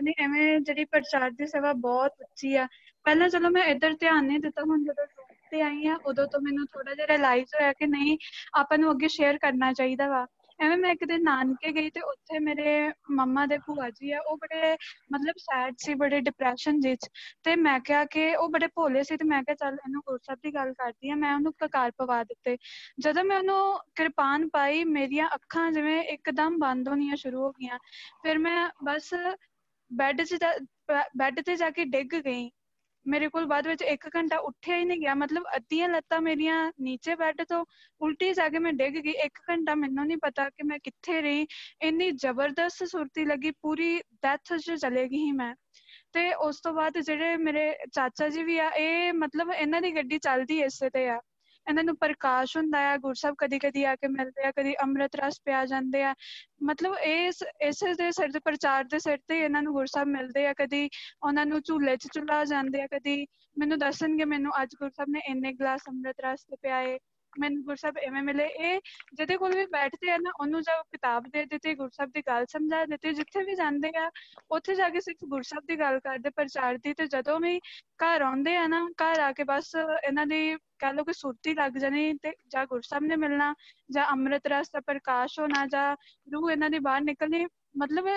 ਨਹੀਂ, ਐਵੇਂ ਜਿਹੜੀ ਪ੍ਰਚਾਰ ਦੀ ਸੇਵਾ ਬਹੁਤ ਉੱਚੀ ਆ। ਪਹਿਲਾਂ ਚਲੋ ਮੈਂ ਇੱਧਰ ਧਿਆਨ ਨਹੀਂ ਦਿੱਤਾ, ਹੁਣ ਜਦੋਂ ਤੇ ਆਈ ਆ, ਉਦੋਂ ਤੋਂ ਮੈਨੂੰ ਥੋੜਾ ਜਿਹਾ ਰਿਅਲਾਈਜ਼ ਹੋਇਆ ਕਿ ਨਹੀਂ, ਆਪਾਂ ਨੂੰ ਅੱਗੇ ਸ਼ੇਅਰ ਕਰਨਾ ਚਾਹੀਦਾ ਵਾ। ਐਵੇਂ ਮੈਂ ਇੱਕ ਦਿਨ ਨਾਨਕੇ ਗਈ ਤੇ ਉੱਥੇ ਮੇਰੇ ਮੰਮਾ ਦੇ ਭੂਆ ਜੀ ਆ, ਉਹ ਬੜੇ ਮਤਲਬ ਸੈਡ ਸੀ, ਬੜੇ ਡਿਪਰੈਸ਼ਨ ਵਿੱਚ ਤੇ ਮੈਂ ਕਿਹਾ ਕਿ ਉਹ ਬੜੇ ਭੋਲੇ ਸੀ ਤੇ ਮੈਂ ਕਿਹਾ ਚੱਲ ਇਹਨੂੰ ਗੁਰਸਬ ਦੀ ਗੱਲ ਕਰਦੀ ਆ, ਮੈਂ ਉਹਨੂੰ ਕਕਾਰ ਪਵਾ ਦਿੱਤੇ। ਜਦੋਂ ਮੈਂ ਉਹਨੂੰ ਕਿਰਪਾਨ ਪਾਈ, ਮੇਰੀਆਂ ਅੱਖਾਂ ਜਿਵੇਂ ਇੱਕਦਮ ਬੰਦ ਹੋਣੀਆਂ ਸ਼ੁਰੂ ਹੋ ਗਈਆਂ। ਫਿਰ ਮੈਂ ਬਸ ਬੈੱਡ 'ਚ ਬੈੱਡ ਤੇ ਜਾ ਕੇ ਡਿੱਗ ਗਈ। ਮੇਰੇ ਕੋਲ ਬਾਅਦ ਵਿੱਚ 1 ਘੰਟਾ ਉੱਠਿਆ ਹੀ ਨਹੀਂ ਗਿਆ। ਮਤਲਬ ਅੱਧੀਆਂ ਲੱਤਾਂ ਮੇਰੀਆਂ ਨੀਚੇ ਬੈੱਡ ਤੋਂ ਉਲਟੀ ਜਾ ਕੇ ਮੈਂ ਡਿੱਗ ਗਈ। 1 ਘੰਟਾ ਮੈਨੂੰ ਨਹੀਂ ਪਤਾ ਕਿ ਮੈਂ ਕਿੱਥੇ ਰਹੀ। ਇੰਨੀ ਜ਼ਬਰਦਸਤ ਸੁਰਤੀ ਲੱਗੀ। ਪੂਰੀ ਡੈਥ 'ਚ ਚਲੇ ਗਈ ਮੈਂ। ਤੇ ਉਸ ਤੋਂ ਬਾਅਦ ਜਿਹੜੇ ਮੇਰੇ ਚਾਚਾ ਜੀ ਵੀ ਆ, ਇਹ ਮਤਲਬ ਇਹਨਾਂ ਦੀ ਗੱਡੀ ਚੱਲਦੀ ਇਸੇ ਤੇ ਆ। ਇਹਨਾਂ ਨੂੰ ਪ੍ਰਕਾਸ਼ ਹੁੰਦਾ ਆ ਗੁਰਸਬ ਕਦੀ ਕਦੀ ਆ ਕੇ ਮਿਲਦੇ ਆ, ਕਦੀ ਅੰਮ੍ਰਿਤ ਰਸ ਪਿਆ ਜਾਂਦੇ ਆ। ਮਤਲਬ ਇਸ, ਇਸੇ ਦੇ ਸਿਰ ਤੇ, ਪ੍ਰਚਾਰ ਦੇ ਸਿਰ ਤੇ ਇਹਨਾਂ ਨੂੰ ਗੁਰਸਬ ਮਿਲਦੇ ਆ। ਕਦੀ ਉਹਨਾਂ ਨੂੰ ਝੂਲੇ 'ਚ ਚੁਲਾ ਜਾਂਦੇ ਆ, ਕਦੀ ਮੈਨੂੰ ਦੱਸਣਗੇ ਮੈਨੂੰ ਅੱਜ ਗੁਰਸਬ ਨੇ ਇੰਨੇ ਗਲਾਸ ਅੰਮ੍ਰਿਤ ਰਸ ਤੇ ਪਿਆਏ। ਮੈਨੂੰ ਗੁਰਸਬ ਐਵੇਂ ਮਿਲੇ, ਇਹ ਜਿਹਦੇ ਕੋਲ ਵੀ ਬੈਠਦੇ ਆ ਨਾ, ਉਹਨੂੰ ਜਦ ਕਿਤਾਬ ਦੇ ਦਿੱਤੀ ਗੁਰਸਬ ਦੀ ਗੱਲ ਸਮਝਾ ਦਿੱਤੀ, ਜਿੱਥੇ ਵੀ ਜਾਂਦੇ ਆ, ਉੱਥੇ ਜਾ ਕੇ ਸਿਰਫ ਗੁਰਸਬ ਦੀ ਗੱਲ ਕਰਦੇ, ਪ੍ਰਚਾਰ ਦੀ, ਤੇ ਜਦੋਂ ਵੀ ਘਰ ਆਉਂਦੇ ਆ ਨਾ, ਘਰ ਆ ਕੇ ਬਸ ਇਹਨਾਂ ਦੀ ਕਹ ਲੋ ਕਿ ਸੁਰਤੀ ਲੱਗ ਜਾਣੀ, ਤੇ ਜਾਂ ਗੁਰਸਬ ਨੇ ਮਿਲਣਾ, ਜਾਂ ਅੰਮ੍ਰਿਤ ਰਸ ਦਾ ਪ੍ਰਕਾਸ਼ ਹੋਣਾ, ਜਾਂ ਰੂਹ ਇਹਨਾਂ ਦੀ ਬਾਹਰ ਨਿਕਲਣੀ, ਮਤਲਬ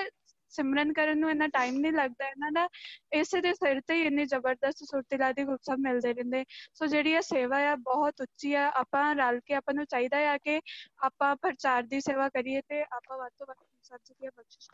ਸਿਮਰਨ ਕਰਨ ਨੂੰ ਇੰਨਾ ਟਾਈਮ ਨਹੀਂ ਲੱਗਦਾ, ਇਹਨਾਂ ਦਾ ਇਸੇ ਦੇ ਸਿਰ ਤੇ ਹੀ ਇੰਨੀ ਜ਼ਬਰਦਸਤ ਸੁਰਤੀਲਾ ਦੀ ਗੁਰਸਬ ਮਿਲਦੇ ਰਹਿੰਦੇ। ਸੋ ਜਿਹੜੀ ਇਹ ਸੇਵਾ ਆ, ਬਹੁਤ ਉੱਚੀ ਆ, ਆਪਾਂ ਰਲ ਕੇ ਆਪਾਂ ਨੂੰ ਚਾਹੀਦਾ ਆ ਕਿ ਆਪਾਂ ਪ੍ਰਚਾਰ ਦੀ ਸੇਵਾ ਕਰੀਏ ਤੇ ਆਪਾਂ ਵੱਧ ਤੋਂ ਵੱਧ ਗੁਰਸਬ ਜੀ ਦੀਆਂ ਬਖਸ਼ਿਸ਼ਾਂ